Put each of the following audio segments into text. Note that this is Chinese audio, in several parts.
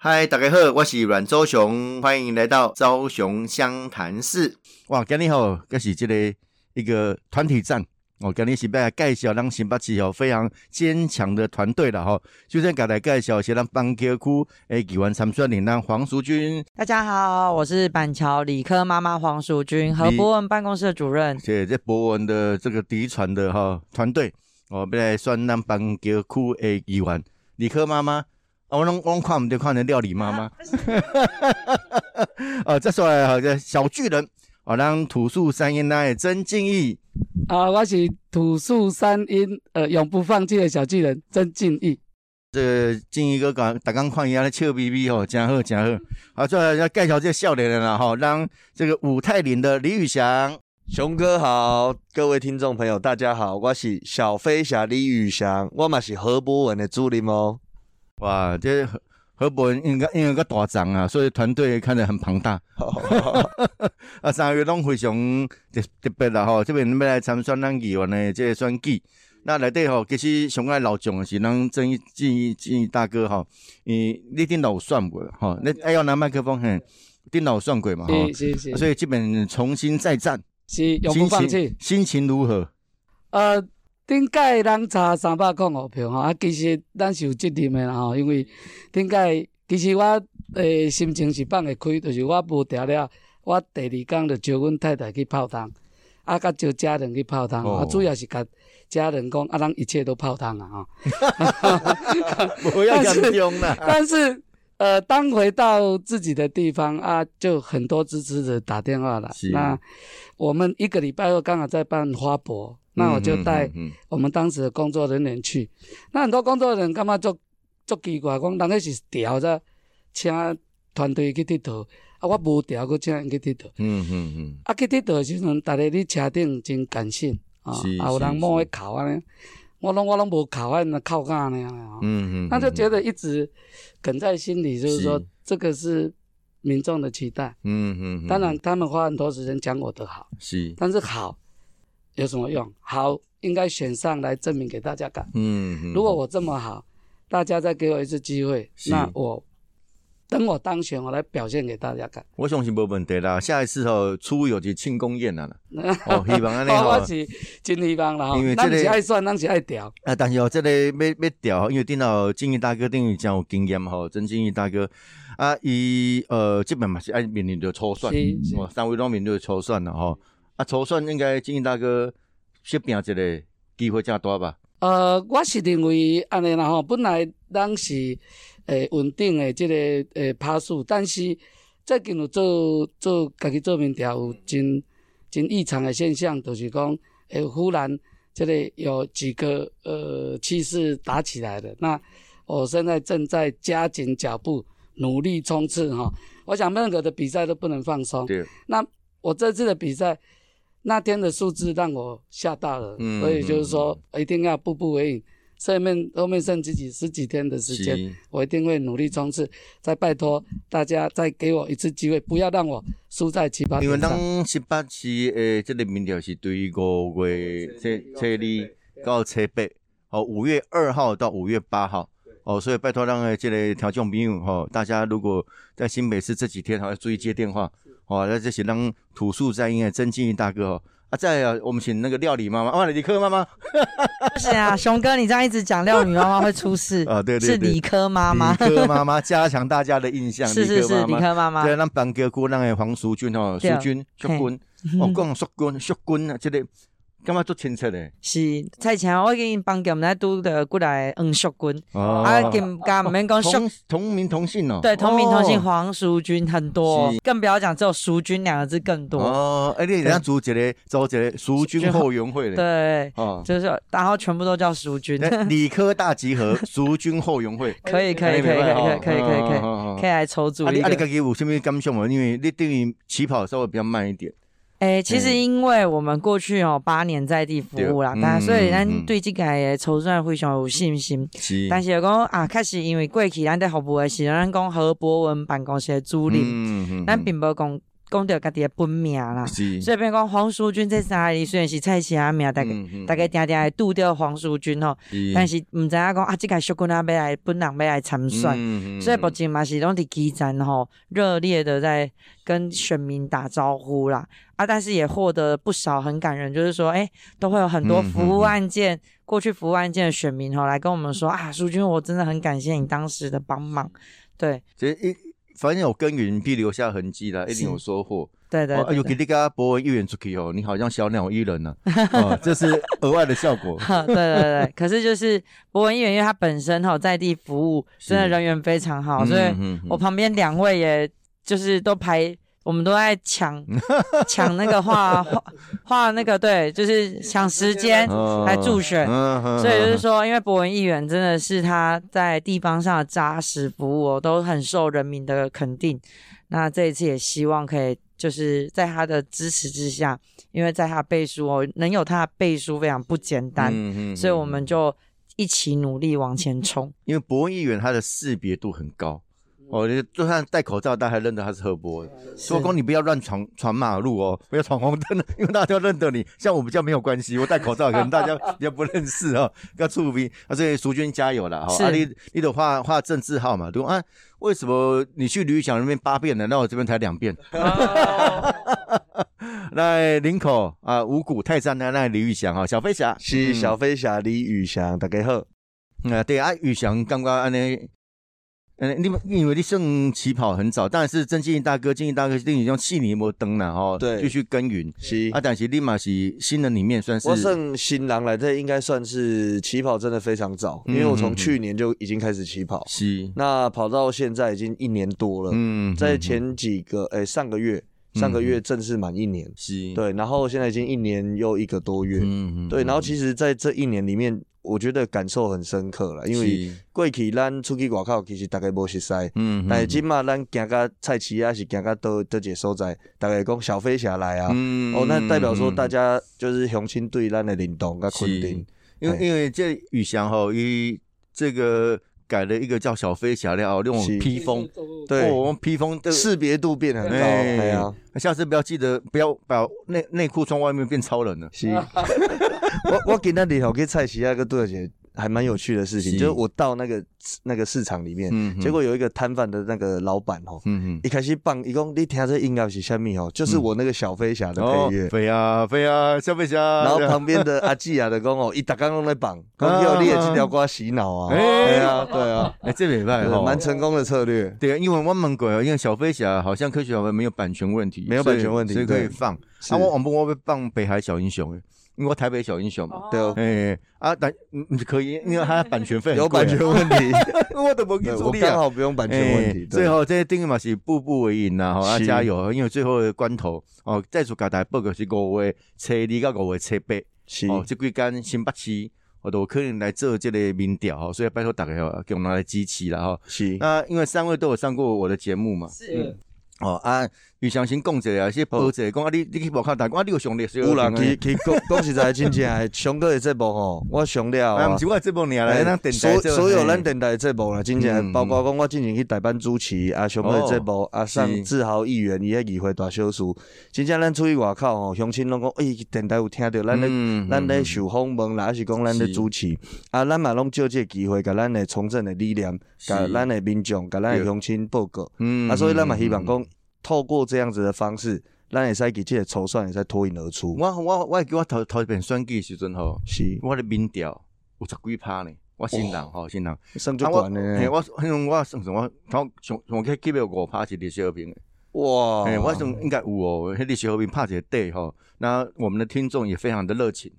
嗨，大家好，我是阮周雄，欢迎来到昭雄湘潭市。哇，今日好，这是这个一个团体战。哦，今日是要来介绍咱新北市吼非常坚强的团队了吼。首先，给大家介绍是咱板桥区诶议员参选人咱黄淑君。大家好，我是板桥理科妈妈黄淑君，和博文办公室的主任。谢这博文的这个嫡传的哈团队，哦，要来选咱板桥区诶议员理科妈妈。啊，我拢我拢看唔到看的料理妈妈。啊，再说来好个小巨人，哦，咱土树山阴那曾敬义。啊，我是土树山阴，呃，永不放弃的小巨人曾敬义。这个敬义哥讲，大刚看伊安尼笑眯眯吼，真好真好。好，再来要介绍这个少年人了哈，让这个五泰林的李宇翔，熊哥好，各位听众朋友大家好，我是小飞侠李宇翔，我嘛是何博文的助理哦。哇，这。何伯文应该因为个大长啊，所以团队看着很庞大。啊，三月拢非常特特别啦吼，这边要来参选咱议员的这个选举。那内底吼，其实上爱老将是咱郑义建议建议大哥吼，伊你电脑算过吼，你哎要拿麦克风嘿，电脑算过嘛吼，是是是，所以基本重新再战，是永不放弃。心情如何？呃。顶届咱差三百块五票吼，啊，其实咱是有责任的啦吼，因为顶届其实我诶心情是放会开，就是我无调了，我第二工就招阮太太去泡汤，啊，甲招家人去泡汤，啊，主要是甲家人讲，啊，咱一切都泡汤啊，吼。不要讲凶啦。但是，呃，当回到自己的地方啊，就很多支持者打电话了。那我们一个礼拜后刚好在办花博。那我就带我们当时的工作人员去，那很多工作人员干嘛做做奇怪，讲人家是调着请团队去佚佗，啊，我无调去请人去佚佗。嗯嗯嗯。啊，去佚佗的时阵，大家伫车顶真感性啊，啊有人摸去考啊，我拢我拢无考啊，那靠干呢？嗯嗯。那就觉得一直梗在心里，就是说这个是民众的期待。嗯嗯。当然，他们花很多时间讲我的好，是，但是好。有什么用？好，应该选上来证明给大家看。嗯，如果我这么好，大家再给我一次机会，那我等我当选，我来表现给大家看。我相信没问题啦。下一次哦，初有就庆功宴了。哦，希望安尼哦。我是真希望啦。因为这个爱算，咱是爱调。啊，但是哦，这个要要调，因为电脑金玉大哥等于真有经验吼，真金玉大哥啊，伊呃基本嘛是爱面临着初选，哦，三位都面临着初选了吼。啊，初选应该金英大哥先拼一个机会较大吧？呃，我是认为安尼啦吼，本来咱是诶稳定诶即个诶趴数，但是最近有做做家己做面条，有真真异常的现象，就是讲诶忽然这个有几个呃气势打起来了。那我现在正在加紧脚步，努力冲刺哈。我想任何的比赛都不能放松。对。那我这次的比赛。那天的数字让我吓到了，所以就是说一定要步步为营。后面后面剩几几十几天的时间，我一定会努力冲刺。再拜托大家再给我一次机会，不要让我输在七八。因为当七八期诶，这个民调是对于五月七七二到七八，哦，五月二号到五月八号，哦，所以拜托让诶这个调众朋友吼，大家如果在新北市这几天，还要注意接电话。哦，那这些让土树在因啊曾敬义大哥哦，啊，再啊，我们请那个料理妈妈，啊，理科妈妈，不 是啊，熊哥，你这样一直讲料理妈妈会出事。啊，对对对，是理科妈妈，理科妈妈加强大家的印象，是是是，理科妈妈，对，让班哥姑那个黄淑君哦，淑君，淑君，我讲淑君，淑君啊，这个。感觉足清澈的。是，蔡前我给你帮们来拄的过来黄淑君，啊，更加唔免讲 同同名同姓哦。对，同名同姓黄淑君很多，更不要讲只有淑君两个字更多。哦，哎，你人家组一个组一个淑君后援会的。对，哦，就是然后全部都叫淑君。理科大集合淑君后援会。可以可以可以可以可以可以可以可以来抽组。啊，你家己有什么感想无？因为你等于起跑稍微比较慢一点。诶，其实因为我们过去哦八年在地服务啦，但所以咱对这个诶筹算非常有信心。是，但是讲啊，确实因为过去咱在服务的时候咱讲何博文办公室的主任，咱并无讲讲到家己的本名啦。所以变讲黄淑君这三个字虽然是蔡霞名，大概大概定定会拄着黄淑君吼，但是毋知影讲啊，即个小姑娘要来本人要来参选，所以目前嘛是拢伫基层吼热烈的在跟选民打招呼啦。啊，但是也获得不少很感人，就是说，哎，都会有很多服务案件，过去服务案件的选民吼来跟我们说啊，淑君，我真的很感谢你当时的帮忙。对，其实一反正有耕耘必留下痕迹啦，一定有收获。对对，有给你个博文一员出去哦，你好像小鸟依人呢，哦，这是额外的效果。对对对，可是就是博文一员，因为他本身哈在地服务，真的人缘非常好，所以我旁边两位也就是都排。我们都在抢 抢那个画画画那个对，就是抢时间来助选，所以就是说，因为博文议员真的是他在地方上的扎实服务，都很受人民的肯定。那这一次也希望可以就是在他的支持之下，因为在他背书哦，能有他的背书非常不简单，所以我们就一起努力往前冲。因为博文议员他的识别度很高。哦，你就算戴口罩，大家还认得他是何伯。说公，你不要乱闯闯马路哦，不要闯红灯了，因为大家都认得你。像我比较没有关系，我戴口罩可能大家 比较不认识哦，要出兵。啊，所以淑君加油了哈。啊，你你得画画政治号嘛，对啊？为什么你去吕翔那边八遍呢？那我这边才两遍。那林口啊，五谷泰山的那李玉祥哈，小飞侠是小飞侠李玉祥，大家好。啊，对啊，玉祥刚刚安尼。嗯，你们以为你胜起跑很早，但是郑经义大哥、经义大哥一定用气泥膜灯了哈，对，继续耕耘。是。啊，但是立马是新人里面算是我胜新郎来，这应该算是起跑真的非常早，因为我从去年就已经开始起跑，是。那跑到现在已经一年多了。嗯，在前几个诶上个月，上个月正式满一年，是，对，然后现在已经一年又一个多月，嗯嗯，对，然后其实在这一年里面。我觉得感受很深刻了，因为过去咱出去外口，其实大概无熟悉，嗯，但是今嘛咱行到菜市啊，是行到多多个所在，大概讲小飞侠来啊，嗯哦，那代表说大家就是雄心对咱的认同跟肯定，因为因为这雨翔吼，伊这个。改了一个叫小飞侠的哦，那种披风，对，我们披风的识别度变很高。哎呀，下次不要记得不要把内内裤穿外面变超人了。是，我我给那里头给菜市啊个多少钱？还蛮有趣的事情，就是我到那个那个市场里面，结果有一个摊贩的那个老板哦，一开始放，一共你听这音乐是虾米哦，就是我那个小飞侠的配乐，飞啊飞啊小飞侠，然后旁边的阿季啊的讲哦，一打刚刚在绑，讲要你也这条瓜洗脑啊，对啊对啊，哎这没办法蛮成功的策略，对啊，因为我们鬼啊，因为小飞侠好像科学小飞没有版权问题，没有版权问题，所以可以放，啊我我不我会放北海小英雄因为台北小英雄嘛，对哦，哎啊，但可以，因为它版权费有版权问题，我都不给助力啊，刚好不用版权问题。最后这些定义嘛是步步为营呐，哈，加油，因为最后的关头哦，再次给大家报告是五月初二到五月初八，哦，这几间新北市我都可能来做这个民调哈，所以拜托大家给我拿来支持了哈。是，那因为三位都有上过我的节目嘛，是。哦啊，余相信讲者啊，些报者讲啊，你你去无看，但讲啊，你有上历史。有啦，其其讲讲实在，真正系上过的节目吼，我上了啊。唔是我节目尔啦，咱电台所所有咱电台节目啦，真正包括讲我之前去代班主持啊，上过节目啊，上志豪议员伊迄议会大小事，真正咱出去外口吼，乡亲拢讲，诶，电台有听着咱咧，咱咧受访问啦，还是讲咱咧主持啊，咱嘛拢借这机会，甲咱的从政的理念，甲咱的民众，甲咱的乡亲报告。嗯啊，所以咱嘛希望讲。透过这样子的方式，咱会使给这个筹算会使脱颖而出。我我我叫我头头一遍选举时阵吼，是我的民调有十几趴呢，我新人吼新人，算足悬呢。我我我我算算我头上上去基本五趴是历史和平的。哇，我想应该有哦，迄历史和平拍一个底吼，那我们的听众也非常的热情。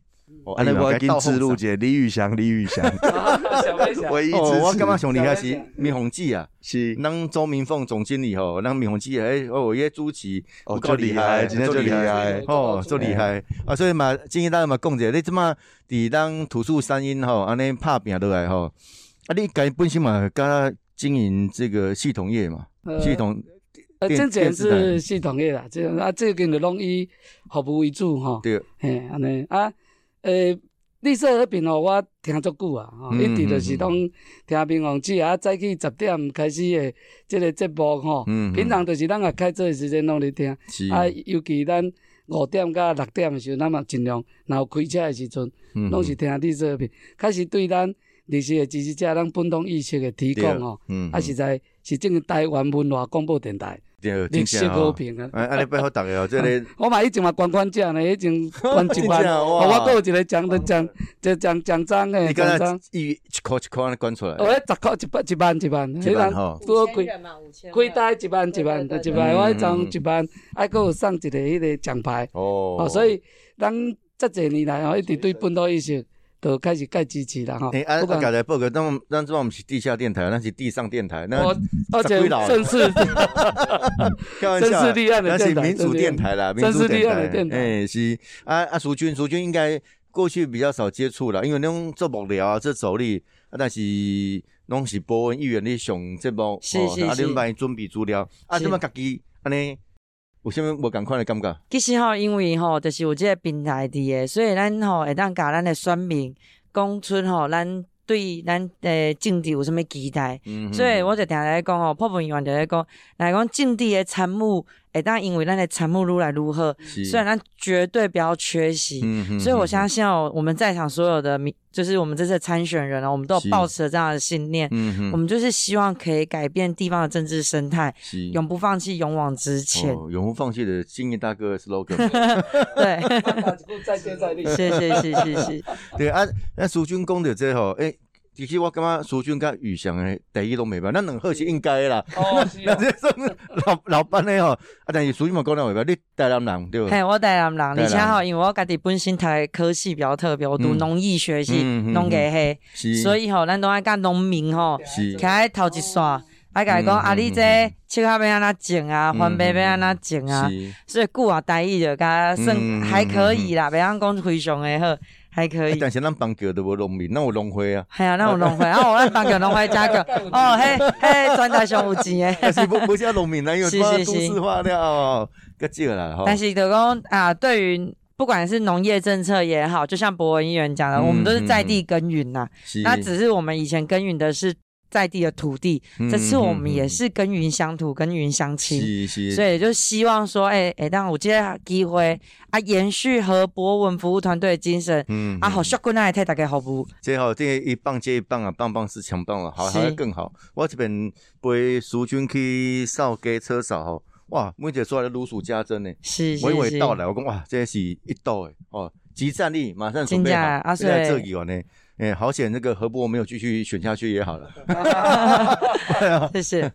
啊，那我跟自录姐李宇翔，李宇翔，唯一支持。我感觉上厉害是灭红记啊，是。咱周明凤总经理吼，咱灭红记诶，哦，伊主持哦，够厉害，今天就厉害，哦，做厉害。啊，所以嘛，建议大家嘛讲者，你即马伫咱土树山阴吼，安尼拍拼落来吼，啊，你家本身嘛，甲经营这个系统业嘛，系统，呃，真正是系统业啦，这啊，这个的拢以服务为主吼，对，嘿，安尼。啊。呃，绿色和平哦，我听足久啊，吼，一直就是拢听平王姐啊，早起十点开始诶即个节目吼，平常就是咱也开车诶时间拢咧听，啊，尤其咱五点到六点诶时候，咱嘛尽量，然后开车诶时阵，拢是听绿色和平，开始对咱历史的支持者，咱本土意识的提供吼，啊，实在是整个台湾文化广播电台。历史和平啊！哎，安尼拜好大个哦，这个 我嘛以前嘛捐款奖呢，以前捐一万，我搁有一个奖的奖，即奖奖章诶，奖章一一块一块安尼捐出来。哦，十块一百一万一万，一万吼，多开开单一万一万，一万我迄张一万，还搁有送一个迄个奖牌。哦，所以咱这侪年来哦，一直对本土意识。都开始盖支持了哈。哎，啊，刚才报告，咱咱这我们是地下电台，那是地上电台，那而且正式，正式立案的电台，那是民主电台啦，正式立案的电台。哎，是啊啊，苏军，苏军应该过去比较少接触了，因为那种做幕僚啊，做助理啊，但是拢是波文议员的上这部，是是是，啊，恁帮伊准备资料，啊，怎么家己安尼？有啥物无共款的感觉？其实吼，因为吼，就是有即个平台伫诶，所以咱吼会当甲咱诶选民讲出吼，咱对咱诶政治有啥物期待。所以我就定来讲吼，部分员就咧讲，来讲政治诶参谋。会当因为咱的参目如来愈好，虽然咱绝对不要缺席。所以我相信哦，我们在场所有的民，就是我们这次参选人哦，我们都有抱持这样的信念。我们就是希望可以改变地方的政治生态，永不放弃，勇往直前。永不放弃的经验大哥 slogan。对 再接再厉。谢谢谢谢谢。对啊，那苏军功的这吼，哎。其实我感觉苏军甲宇翔诶，第一拢袂歹，咱两好是应该啦。哦，是啊。这算老老板诶吼，啊，但是苏军嘛讲了袂歹，你台南人对。嘿，我台南人，而且吼，因为我家己本身读科系比较特别，我读农艺学系，农业系，所以吼，咱都爱甲农民吼，徛喺头一线，爱甲伊讲啊，你这切下要安怎种啊，番麦要安怎种啊，所以句话台语就甲算还可以啦，袂晓讲非常诶好。还可以，但是咱邦桥都无农民，那有农会啊。系啊，那有农会 啊，我咱邦桥农会加个，哦，嘿，嘿，专家上有钱诶。但是不不叫农民啦，因为 都都市化了，个少啦。但是就讲啊，对于不管是农业政策也好，就像博文议员讲的，我们都是在地耕耘呐。那只是我们以前耕耘的是。在地的土地，这次我们也是耕耘乡土，耕耘乡亲，所以就希望说，哎哎，当我今天机会啊，延续和博文服务团队的精神，嗯，啊，好，小姑娘也太大概好不？最好这一棒接一棒啊，棒棒是强棒了，好，还要更好。我这边陪苏军去扫街车扫吼，哇，每姐说的如数家珍呢，是娓娓道来，我讲哇，这是一道诶，哦，集战力马上准备好，在这里哦呢。哎，好险！那个何伯没有继续选下去也好了。谢谢，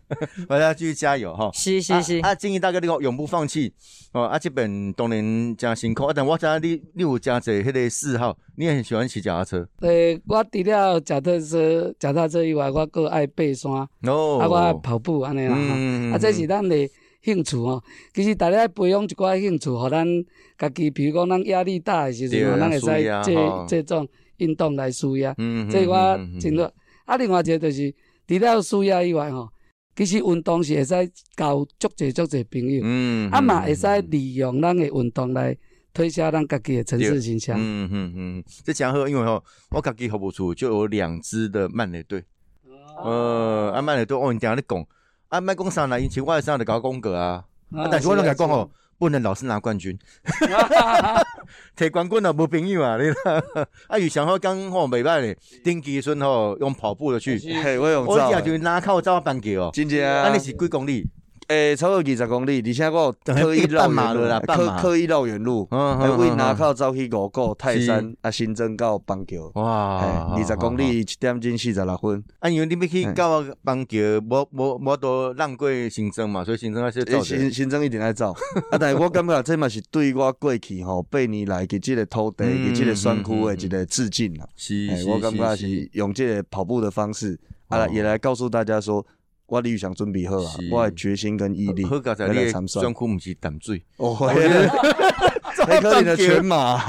大家 继续加油哈！是是是。啊，建议大家你个永不放弃哦。啊，这边当然真辛苦，但我知你你有加这迄个嗜好，你也很喜欢骑脚踏车。对，我除了脚踏车、脚踏车以外，我搁爱爬山，哦，啊，我爱跑步安尼啦。嗯啊，这是咱的兴趣哦。其实大家培养一寡兴趣，互咱家己，比如讲咱压力大的时阵，咱会使这这种。运动来舒压，这我真多。啊，另外一个就是，除了舒压以外吼，其实运动是会使交足侪足侪朋友，啊嘛会使利用咱的运动来推销咱家己的城市形象。嗯嗯嗯，这讲好，因为吼，我家己服务处就有两支的慢垒队。呃，啊慢垒队，哦，你听你讲，啊麦讲上来，以前我上来搞公格啊，啊但是我拢甲讲吼。不能老是拿冠军，摕冠军啊无朋友啊！你 啊，有翔好讲吼未歹咧，顶期时吼用跑步的去，我用走，我只就拿靠走板桥哦，真正啊！啊，你是几公里？诶，超过二十公里，而且我刻意绕远路，刻刻意绕远路，为拿靠走去五股泰山啊，新增到邦桥。哇，二十公里一点钟四十六分。啊，因为你要去到邦桥，无无无多浪过新增嘛，所以新增还是走。新新增一定爱走。啊，但是我感觉这嘛是对我过去吼八年来给这个土地、给这个山区的一个致敬啦。是，我感觉是用这个跑步的方式啊，也来告诉大家说。我理想准备好啊！我的决心跟毅力，好，刚才你的专区不是淡水，哦，黑科林的全马，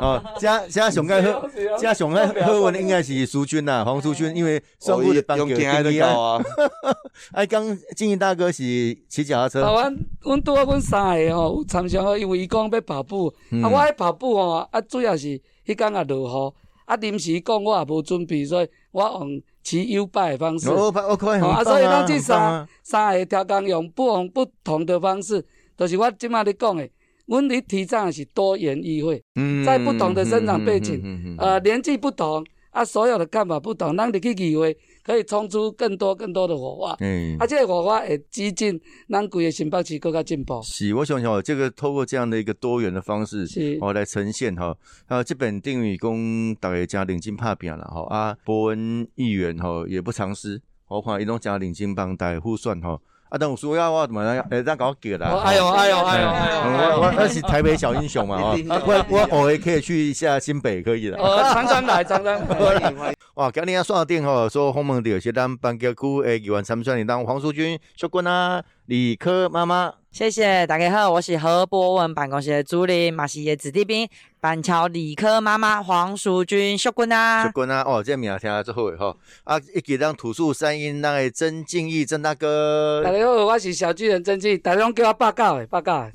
哦，加加上爱喝，加上爱喝文应该是苏军呐，黄苏军，因为双股的帮用爱的高啊。哎，刚静怡大哥是骑脚踏车。台湾，阮拄啊，阮三个吼有参详，因为伊讲要跑步，啊，我爱跑步吼，啊，主要是迄天也落雨，啊，临时讲我也无准备，所以我用骑 U 拜的方式。啊，所以咱这三三个调工用不同不同的方式，就是我即马咧讲的。阮咧提倡的是多元议会，在不同的生长背景，呃，年纪不同，啊，所有的看法不同，咱入去议会可以冲出更多更多的火花。嗯，啊，这个火花会激进咱规个新北市更加进步。是，我想想，这个透过这样的一个多元的方式，是，哦，来呈现哈。啊，这本定语公大家加领金拍拼了哈。啊，伯恩议员哈也不藏私，我看一种加领金帮大家互算哈。啊，等有需要我怎么样？诶，再搞叫啦！哎呦，哎呦，哎呦，哎呦！我我我是台北小英雄嘛，啊，我我偶尔可以去一下新北，可以的。哦，常常来，常常来。哇，今日啊，刷电吼，说鸿蒙的有些咱班级区诶，议员参选，你当黄淑君、小君啊、李科妈妈。谢谢大家好，我是何博文办公室的助理马西耶子弟兵板桥理科妈妈黄淑君秀君啊，秀君啊，哦，这名听最好诶吼，啊，一起当土树三英那个曾敬义曾大哥，大家好，我是小巨人曾敬义，大家拢叫我报告诶，报告诶，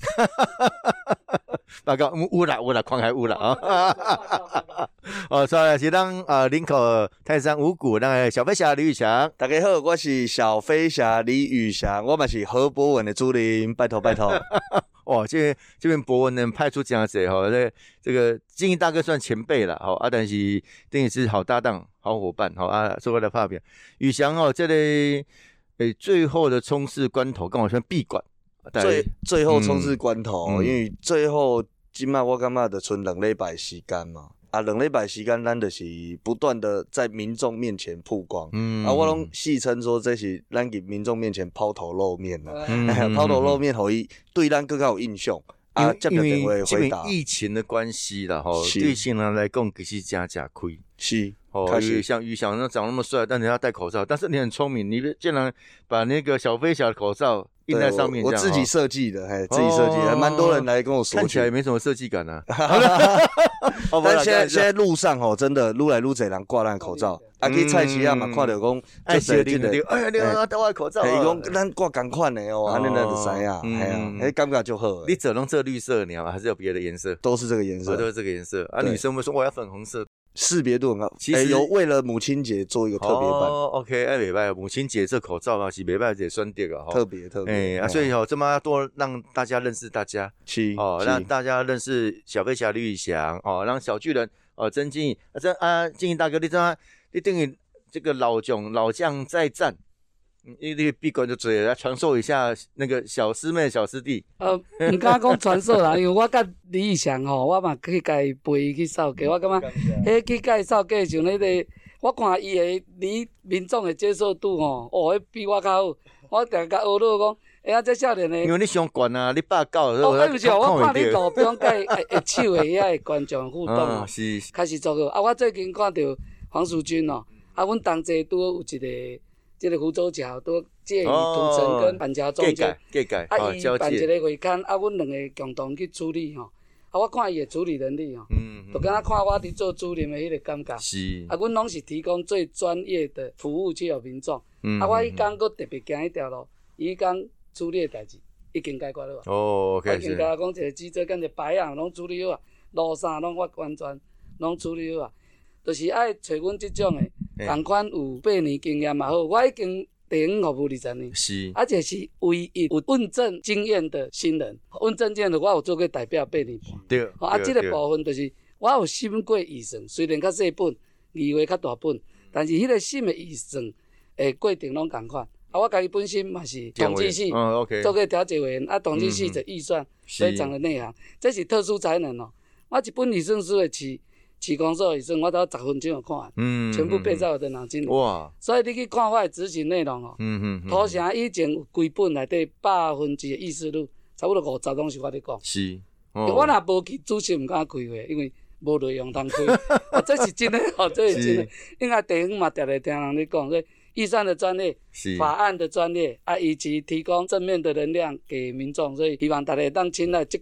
报告有啦有啦，狂海有啦啊，哦，所以是咱呃林口泰山五谷那个小飞侠李宇翔，大家好，我是小飞侠李宇翔，我嘛是何博文的助理，拜。托拜托，哇！这 这边博文能派出这样子哈，这这个金英大哥算前辈了，好啊，但是等于是好搭档、好伙伴，好啊，做我的发表。宇翔哦，这里诶，最后的冲刺关头，跟我说闭馆，最最后冲刺关头，因为最后今麦我感觉的存两礼拜时间嘛。啊，两礼拜时间，咱就是不断的在民众面前曝光，嗯啊，我拢戏称说这是咱给民众面前抛头露面嗯，抛头露面，可以对咱更加有印象。啊，因为因为疫情的关系啦，吼，对新人来讲其实加加亏。是，哦，像于翔那长那么帅，但人家戴口罩，但是你很聪明，你竟然把那个小飞侠的口罩。印在上面，我自己设计的，嘿，自己设计，还蛮多人来跟我说，看起来也没什么设计感呢。但现在现在路上哦，真的撸来撸去人挂烂口罩，啊，去菜市啊嘛，看到讲，爱写的，哎呀，你啊，戴我口罩，伊讲咱挂同款的哦，安尼那就知啊，哎呀，哎，感觉就好。你只能这绿色，你还是有别的颜色？都是这个颜色，都是这个颜色。啊，女生会说我要粉红色。识别度很高，其实有为了母亲节做一个特别版。哦，OK，哎，礼拜母亲节这口罩嘛是礼拜节酸点啊，特别特别。哎啊，所以哦，这么多让大家认识大家，是哦，让大家认识小飞侠李宇翔哦，让小巨人哦，曾静怡啊，曾啊，静怡大哥，你知道你等于这个老囧老将再战。你你闭关就嘴来传授一下那个小师妹小师弟。呃，唔敢讲传授啦，因为我甲李翔吼，我嘛去甲伊陪伊去扫街，我感觉，迄去甲伊扫街像迄个，我看伊的离民众的接受度吼，哦，迄比我较好。我定甲学落讲，哎呀，这少年的。因为你上悬啊，你八九。哦，对不起，我看你路边甲伊会手的遐观众互动，是开始做好。啊，我最近看到黄淑君哦，啊，阮同齐拄好有一个。即个福州桥都介于同城跟板桥中间，啊，伊办一个会刊，啊，阮两个共同去处理吼。啊，我看伊的处理能力吼，就敢若看我伫做主任的迄个感觉。是。啊，阮拢是提供最专业的服务去互民众。嗯。啊，我伊讲佫特别行迄条路，伊讲处理的代志已经解决了。哦，OK。已经甲我讲一个记者跟一个白啊，拢处理好啊，路衫拢我完全拢处理好啊。就是爱找阮即种诶，同款有八年经验嘛好，我已经第五服务二十年，是，而且是唯一有问政经验的新人。问政经验的我有做过代表八年半，对，啊，即个部分就是我有审过预算，虽然较细本，议会较大本，但是迄个审的预算诶过程拢共款。啊，我家己本身嘛是统计系，做过调解委员，啊，统计系的预算非常的内行，这是特殊才能哦。我一本预算书的是。市公所时阵，我都十分钟就看完，全部背在我的脑筋里。哇！所以你去看我的执行内容哦，土城以前规本内底百分之的意思录，差不多五十拢是我咧讲。是，我若无去主席，毋敢开会，因为无内容通开。这是真的哦，这是真的。因为地方嘛，常常听人咧讲，所以预算的专业、法案的专业啊，以及提供正面的能量给民众，所以希望大家当亲来这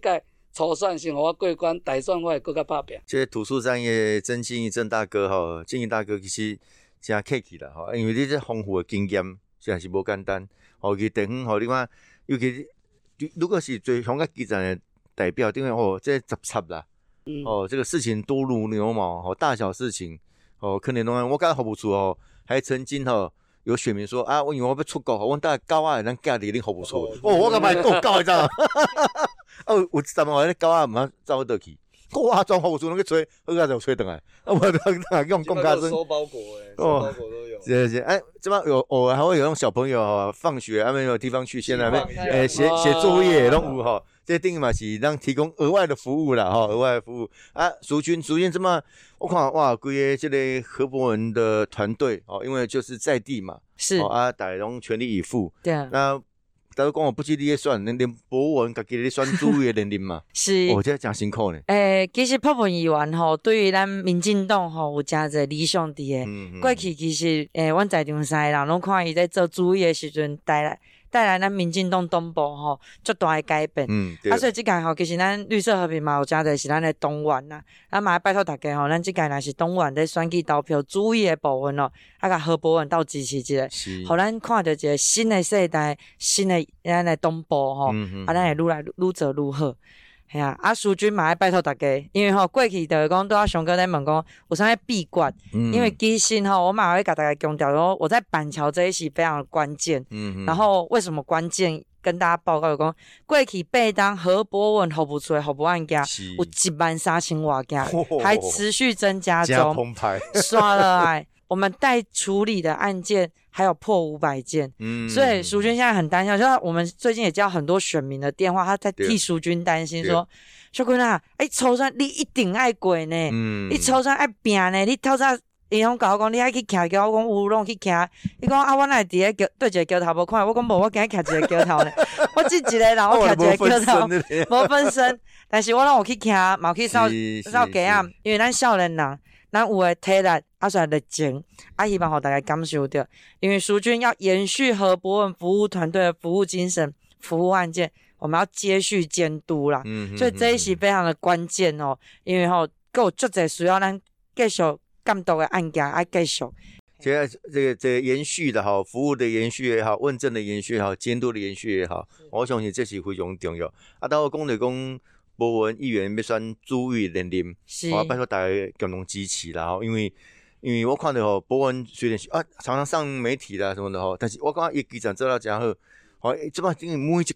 个筹算性，我过关，大算我会更加拍拼。这土树山业曾经义郑大哥哈，经义大哥其实真客气啦吼，因为你这丰富的经验，实在是无简单。哦，去地方吼，你看，尤其如果是最香港基层的代表，因为哦，这杂插啦，哦，这个事情多如牛毛，哦，大小事情，哦，可能拢我感觉好不出哦，还曾经吼有选民说啊，我以为我要出国，我大高啊，咱家里恁好不出，哦，我干嘛够高一张？哦，有什么话咧高啊，唔好走得去。哇，装好处那个吹，后盖就吹等来。啊，我等下用公卡收包裹诶，收包裹都有。是是，哎，这边有偶尔还会有那种小朋友放学还没有地方去，现在没诶写写作业拢有哈。这定嘛是让提供额外的服务啦哈，额外的服务啊。苏军，苏军这么我看哇，规个这类何伯文的团队哦，因为就是在地嘛，是啊，大拢全力以赴。对啊。那大家讲我不记你咧算，连连博文家己咧选主的年龄嘛。是，我这真辛苦呢。诶，其实泡泡议员吼，对于咱民进党吼有真侪理想伫诶。过去其实诶，阮在场三个人拢看伊在做主意诶时阵带来。带来咱民进党东部吼，足大诶改变。嗯，啊，所以即届吼，其实咱绿色和平嘛有诚侪是咱诶党员呐。啊，嘛拜托大家吼，咱即届若是党员咧选举投票注意诶部分咯，啊，甲何伯文斗支持一下，互咱看着一个新诶世代，新诶咱诶东部吼，啊，咱会愈来愈做愈好。系啊，啊，苏军嘛爱拜托大家，因为吼过去就是讲都阿雄哥在问讲有啥物闭关，因为其实吼我嘛会甲大家强调说，我在板桥这一期非常的关键。嗯然后为什么关键？跟大家报告讲，过去被当何博文服务处的服务案件有一万三千瓦件，还持续增加中，刷了哎。我们待处理的案件还有破五百件，嗯，所以淑君现在很担心，就我们最近也接到很多选民的电话，他在替淑君担心，说淑君啊，哎，抽山你一定爱过呢，嗯，你抽山爱病呢，你透早银行甲我讲，你爱去徛桥，我讲乌龙去徛，伊讲啊，我来伫个桥对一个桥头无看，我讲无，我今日徛一个桥头呢，我自己个人我徛一个桥头，无分身，但是我让我去徛，冇去扫扫街啊，因为咱少年人。咱有诶体力，啊，算热情，啊，希望互大家感受到，因为苏军要延续和博文服务团队的服务精神，服务案件，我们要接续监督啦，嗯，所以这一期非常的关键哦，因为吼，够足侪需要咱继续监督的案件，啊，继续。现在这个这个延续的哈，服务的延续也好，问政的延续也好，监督的延续也好，我相信这是非常重要。啊，到公的公。博文议员要选主委连任，我拜托大家共同支持啦吼，因为因为我看到吼，博文虽然是啊常常上媒体啦什么的吼，但是我感觉伊基层做到真好，好，这把因为每一区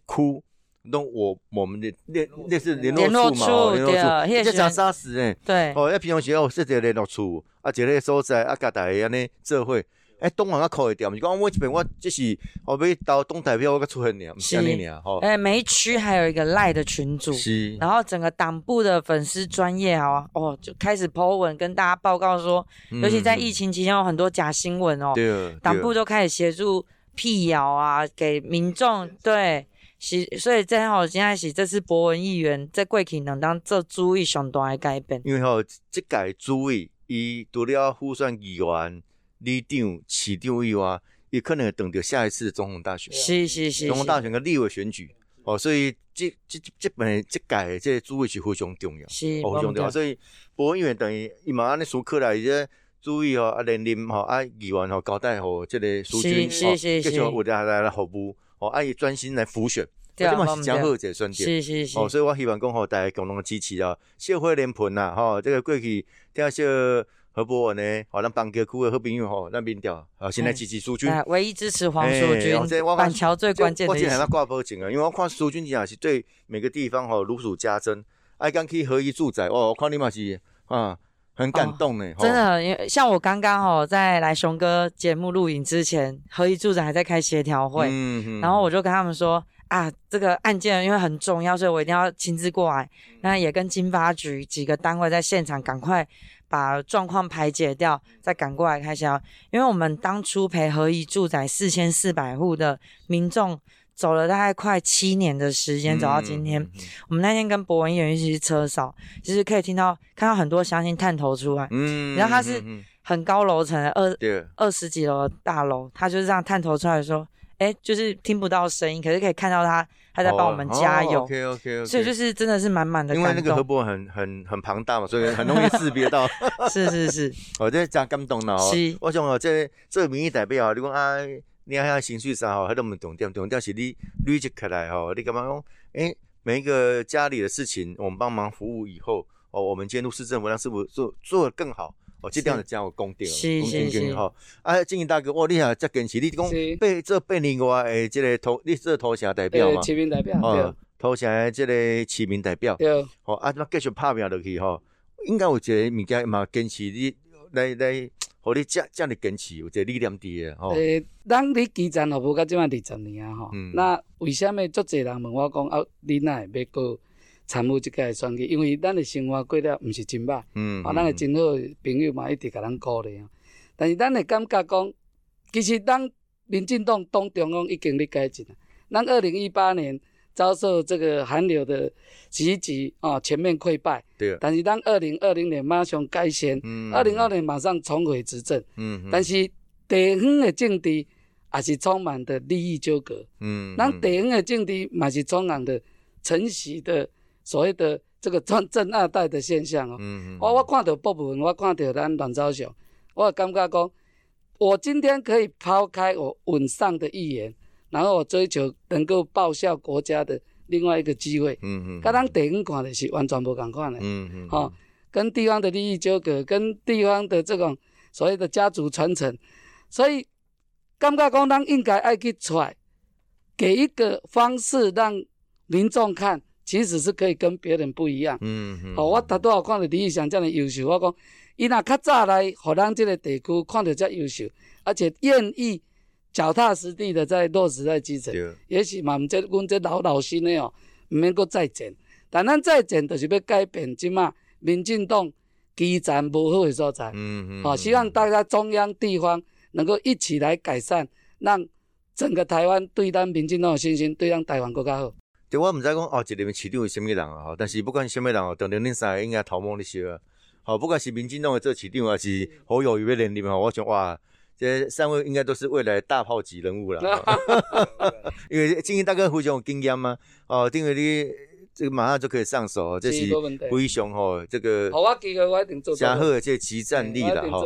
都我我们的列列是联络处嘛，联络处，这讲杀死诶？对，哦，一平常时候设置联络处，啊，一个所在啊，甲大家安尼做伙。哎，东莞会掉，是讲我这边我只是我要到东代表，我个出很年，是安尼尔吼。哎，每一区还有一个赖的群主，是。然后整个党部的粉丝专业啊，哦，就开始 po 文跟大家报告说，尤其在疫情期间有很多假新闻哦，对。党部都开始协助辟谣啊，给民众对，是，所以正好现在是这次博文议员在贵体能当做主意上大的改变，因为吼这届主意伊除了互选议员。立长、市长以外，也可能会等到下一次总统大选。是是是，总统大选跟立委选举哦，所以这这这本这改这主委是非常重要，是非常重要。所以博文议员等于伊嘛安尼熟客来，伊这注意哦，啊连任吼啊议员吼交代吼，这个苏军哦，继续为大家来服务哦，啊伊专心来辅选，这嘛是讲好者选点。是是是。哦，所以我希望讲吼，大家共同支持啊，社会连盘呐，吼，这个过去听说。何伯文呢？好，咱板桥区的好朋友吼，咱民调好，现在支持苏军，唯一支持黄淑君。板桥最关键的。我今天还挂报警啊，因为我看苏军讲是对每个地方吼如数家珍。爱刚去合一住宅哦，我看你嘛是啊，很感动呢。真的，因为像我刚刚吼在来熊哥节目录影之前，合一住宅还在开协调会，嗯嗯然后我就跟他们说啊，这个案件因为很重要，所以我一定要亲自过来。那也跟经发局几个单位在现场赶快。把状况排解掉，再赶过来开销。因为我们当初陪合一住宅四千四百户的民众走了大概快七年的时间，走到今天。我们那天跟博文演员一起去车扫，其实可以听到看到很多相信探头出来。嗯，然后他是很高楼层的二二十几楼的大楼，他就是这样探头出来说，哎，就是听不到声音，可是可以看到他他在帮我们加油。OK OK，所以就是真的是满满的因为那个河伯很很很庞大嘛，所以很容易识别到。是 是是，我 这真感动了哦。我想哦，这这民意代表，你讲啊，你遐情绪上吼，迄都唔重点，重点是你累积起来吼，你干嘛讲？哎，每一个家里的事情，我们帮忙服务以后，哦，我们监督市政府让市府做做的更好。哦，这样子讲有功德，功德更好。啊，金营大哥，哇，你啊，遮坚持你讲被这被你我诶，即个投你做投城代表嘛？市民代表，哦，投降的这个市民代表。对。哦，啊，那继续拍拼落去吼，应该有一个物件嘛，坚持你来来，互你这这样的坚持，有一个理念伫诶吼。诶，咱你基层服务到即满二十年啊，吼。那为什么足侪人问我讲啊，你哪会要过？参与即个选举，因为咱的生活过了毋是真歹，啊，咱的真好朋友嘛一直甲咱鼓励啊。但是咱会感觉讲，其实咱民进党党中央已经咧改进了。咱二零一八年遭受这个寒流的袭击啊，全面溃败。对。但是咱二零二零年马上改善，二零二零马上重回执政。嗯。但是地方的政治也是充满的利益纠葛。嗯。咱地方的政治嘛是充满的承袭的。所谓的这个正正二代的现象哦，我我看到部分，我看到咱阮昭雄，我感觉讲，我今天可以抛开我稳上的预言，然后我追求能够报效国家的另外一个机会，嗯嗯，甲咱地方看的是完全不共款的，嗯嗯，哦，跟地方的利益纠葛，跟地方的这种所谓的家族传承，所以感觉讲，咱应该爱去出来，给一个方式让民众看。其实是可以跟别人不一样。嗯嗯。哦，我头拄好看到李义祥这样的优秀，我讲，伊若较早来，互咱这个地区看到遮优秀，而且愿意脚踏实地的在落实在基层。也许嘛，毋这阮这老老新的哦，毋免搁再战。但咱再战，就是要改变即嘛民进党基层无好的所在。嗯嗯。好，希望大家中央地方能够一起来改善，让整个台湾对咱民进党有信心，对咱台湾更加好。我毋知讲哦，一个市长是虾米人啊？吼，但是不管虾米人哦，当然恁三个应该头毛咧烧啊。吼，不管是民进党的做市长，还是好友谊连任吼，我想哇，这三位应该都是未来大炮级人物了。因为经营大哥非常有经验嘛，哦，因为你这个马上就可以上手，这是非常吼这个。好啊，机会我一定做。加贺这集战力了哈。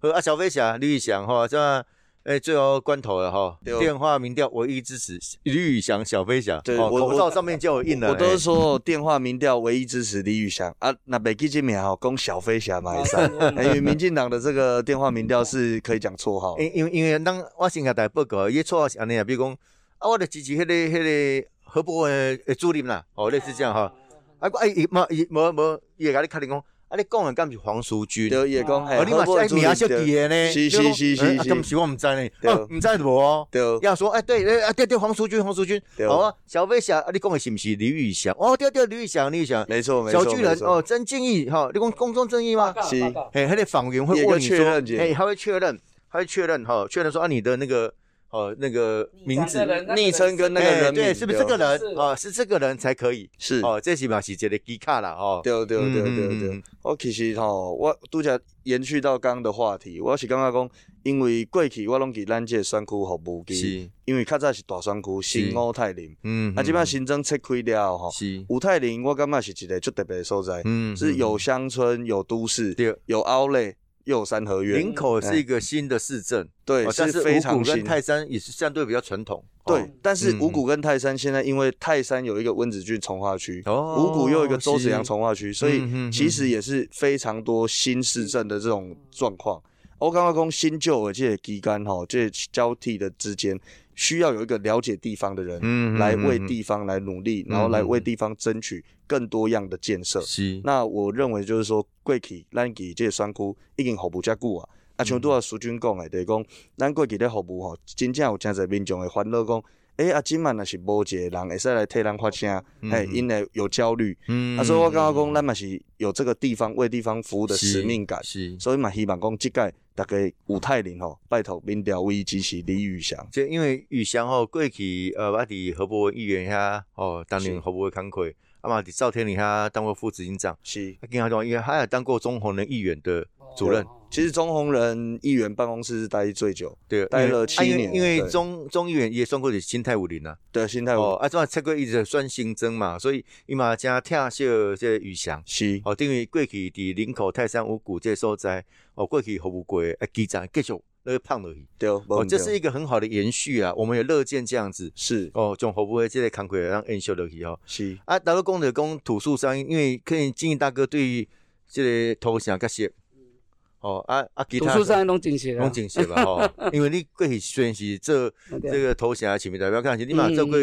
好啊，小飞侠吕宇翔哈，这。哎，最后关头了哈！电话民调唯一支持李宇翔、小飞侠。对，口罩上面就有印了。我都说电话民调唯一支持李宇翔 啊，那北基金名哈供小飞侠嘛，因为民进党的这个电话民调是可以讲绰号。因因为因为当我先给大家报告，伊绰号是安尼啊，比如讲啊，我的支持迄个迄个何伯文的主任啦，哦，类似这样哈。啊，哎，伊冇伊冇冇，伊会甲你确定讲。啊！你讲的敢是黄淑君？对，也讲哦，你嘛是爱名小记的呢？是是是是，咁是我唔知呢，哦，唔知无哦。对，要说哎，对，哎，对对，黄淑君，黄淑君，好啊。小飞侠，你讲的是不是李宇翔？哦，对对，李宇翔，李宇翔，没错没错。小巨人哦，曾敬义哈，你讲公众正义吗？是，哎，他的访员会问你说，哎，他会确认，他会确认哈，确认说啊，你的那个。哦，那个名字、昵称跟那个人，对，是不是这个人？哦，是这个人才可以。是哦，这起码是一个机卡啦哦。对对对对对。我其实吼，我拄则延续到刚刚的话题，我是感觉讲，因为过去我拢伫咱这选区服务机，因为较早是大选区新五泰林，嗯，啊，即摆新增拆开了吼，是五泰林，我感觉是一个最特别的所在，嗯，是有乡村、有都市、有凹类。右三合院，林口是一个新的市镇，对，但是非常新。跟泰山也是相对比较传统，对。但是五谷跟泰山现在因为泰山有一个温子俊从化区，五谷又有一个周子阳从化区，所以其实也是非常多新市镇的这种状况。我刚刚讲新旧而且基干哈，这交替的之间。需要有一个了解地方的人，来为地方来努力，然后来为地方争取更多样的建设。是，那我认为就是说，过去咱给这些山区已经服务遮久啊，啊，像拄啊苏军讲的，就是讲咱过去咧服务吼，真正有真侪民众会烦恼讲，诶，啊，今晚若是无一个人会使来替咱发声，嘿，因为有焦虑。嗯，啊，所以我感觉讲，咱嘛是有这个地方为地方服务的使命感，是，所以嘛希望讲即届。大概五泰林吼，拜托民调唯一支持李宇翔。就因为宇翔吼过去呃，我伫何伯文议员遐吼担任何伯文康亏，啊嘛伫赵天林遐当过副执行长，是，啊，经常讲，因为他也当过中红人议员的主任，其实钟鸿仁议员办公室是待最久，对，待了七年。因为钟钟议员也算过是新泰武林啊，对，新泰武啊，这测过一直算新增嘛，所以伊嘛加听些这余祥是。哦，等于过去伫林口泰山五谷这所在哦，过去服务过啊，基站继续那个胖落去，对哦，这是一个很好的延续啊，我们也乐见这样子是。哦，从服务的这个康亏让延续落去哦，是。啊，达到功德公土树山，因为可以经营大哥对于这个投降较些。哦啊啊！图书上拢真实拢真实吧吼，因为你过去虽然是做 这个头衔啊前面代表，但是你嘛做过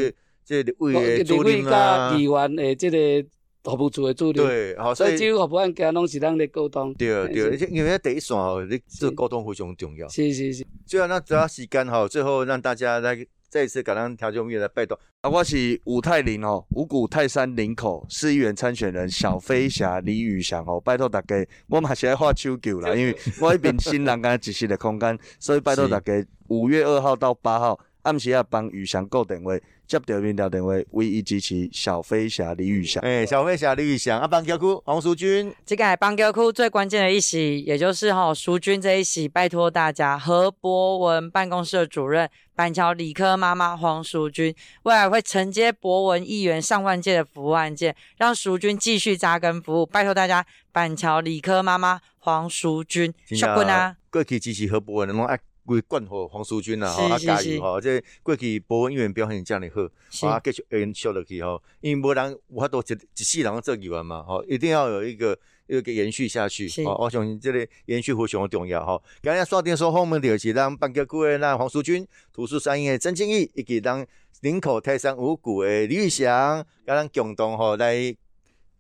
这个为的主任啊，议员的这个服务处的助理，对，好，所以只有服务案件拢是咱咧沟通，对对，因为第一线哦，你做沟通非常重要，是是是。最后那主要时间吼，最后让大家来。再一次感恩调酒蜜来拜托啊！我是五泰林哦，五股泰山林口市议员参选人小飞侠李宇翔哦，拜托大家，我嘛是爱画手球啦，因为我一边新人刚一室的空间，所以拜托大家五月二号到八号暗时啊帮宇翔购电话。接到面聊电话，唯一支持小飞侠李宇翔。哎，小飞侠李宇翔，啊，邦桥区黄淑君。这个邦桥区最关键的一席，也就是哈淑君这一席，拜托大家，何博文办公室的主任板桥理科妈妈黄淑君，未来会承接博文议员上万件的服务案件，让淑君继续扎根服务。拜托大家，板桥理科妈妈黄淑君，谢谢啊。过去支持何博文，拢爱。归冠和黄淑君啊，吼啊加油吼！这过去博文议员表现这样的好，啊继续延续落去吼，因为无人有法度一一世人做议员嘛，吼，一定要有一个一个延续下去，吼，我相信这个延续非常重要，吼。今日刷电说后面就是咱板桥区的咱黄淑君，图书山的曾庆义，以及咱林口泰山五谷的李玉祥，甲咱共同吼来。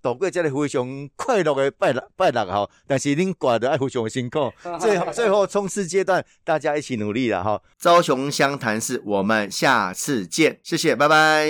度过这个非常快乐的拜六拜六哈，但是恁挂得爱非常辛苦，最后最后冲刺阶段，大家一起努力了哈。朝雄湘潭市，我们下次见，谢谢，拜拜。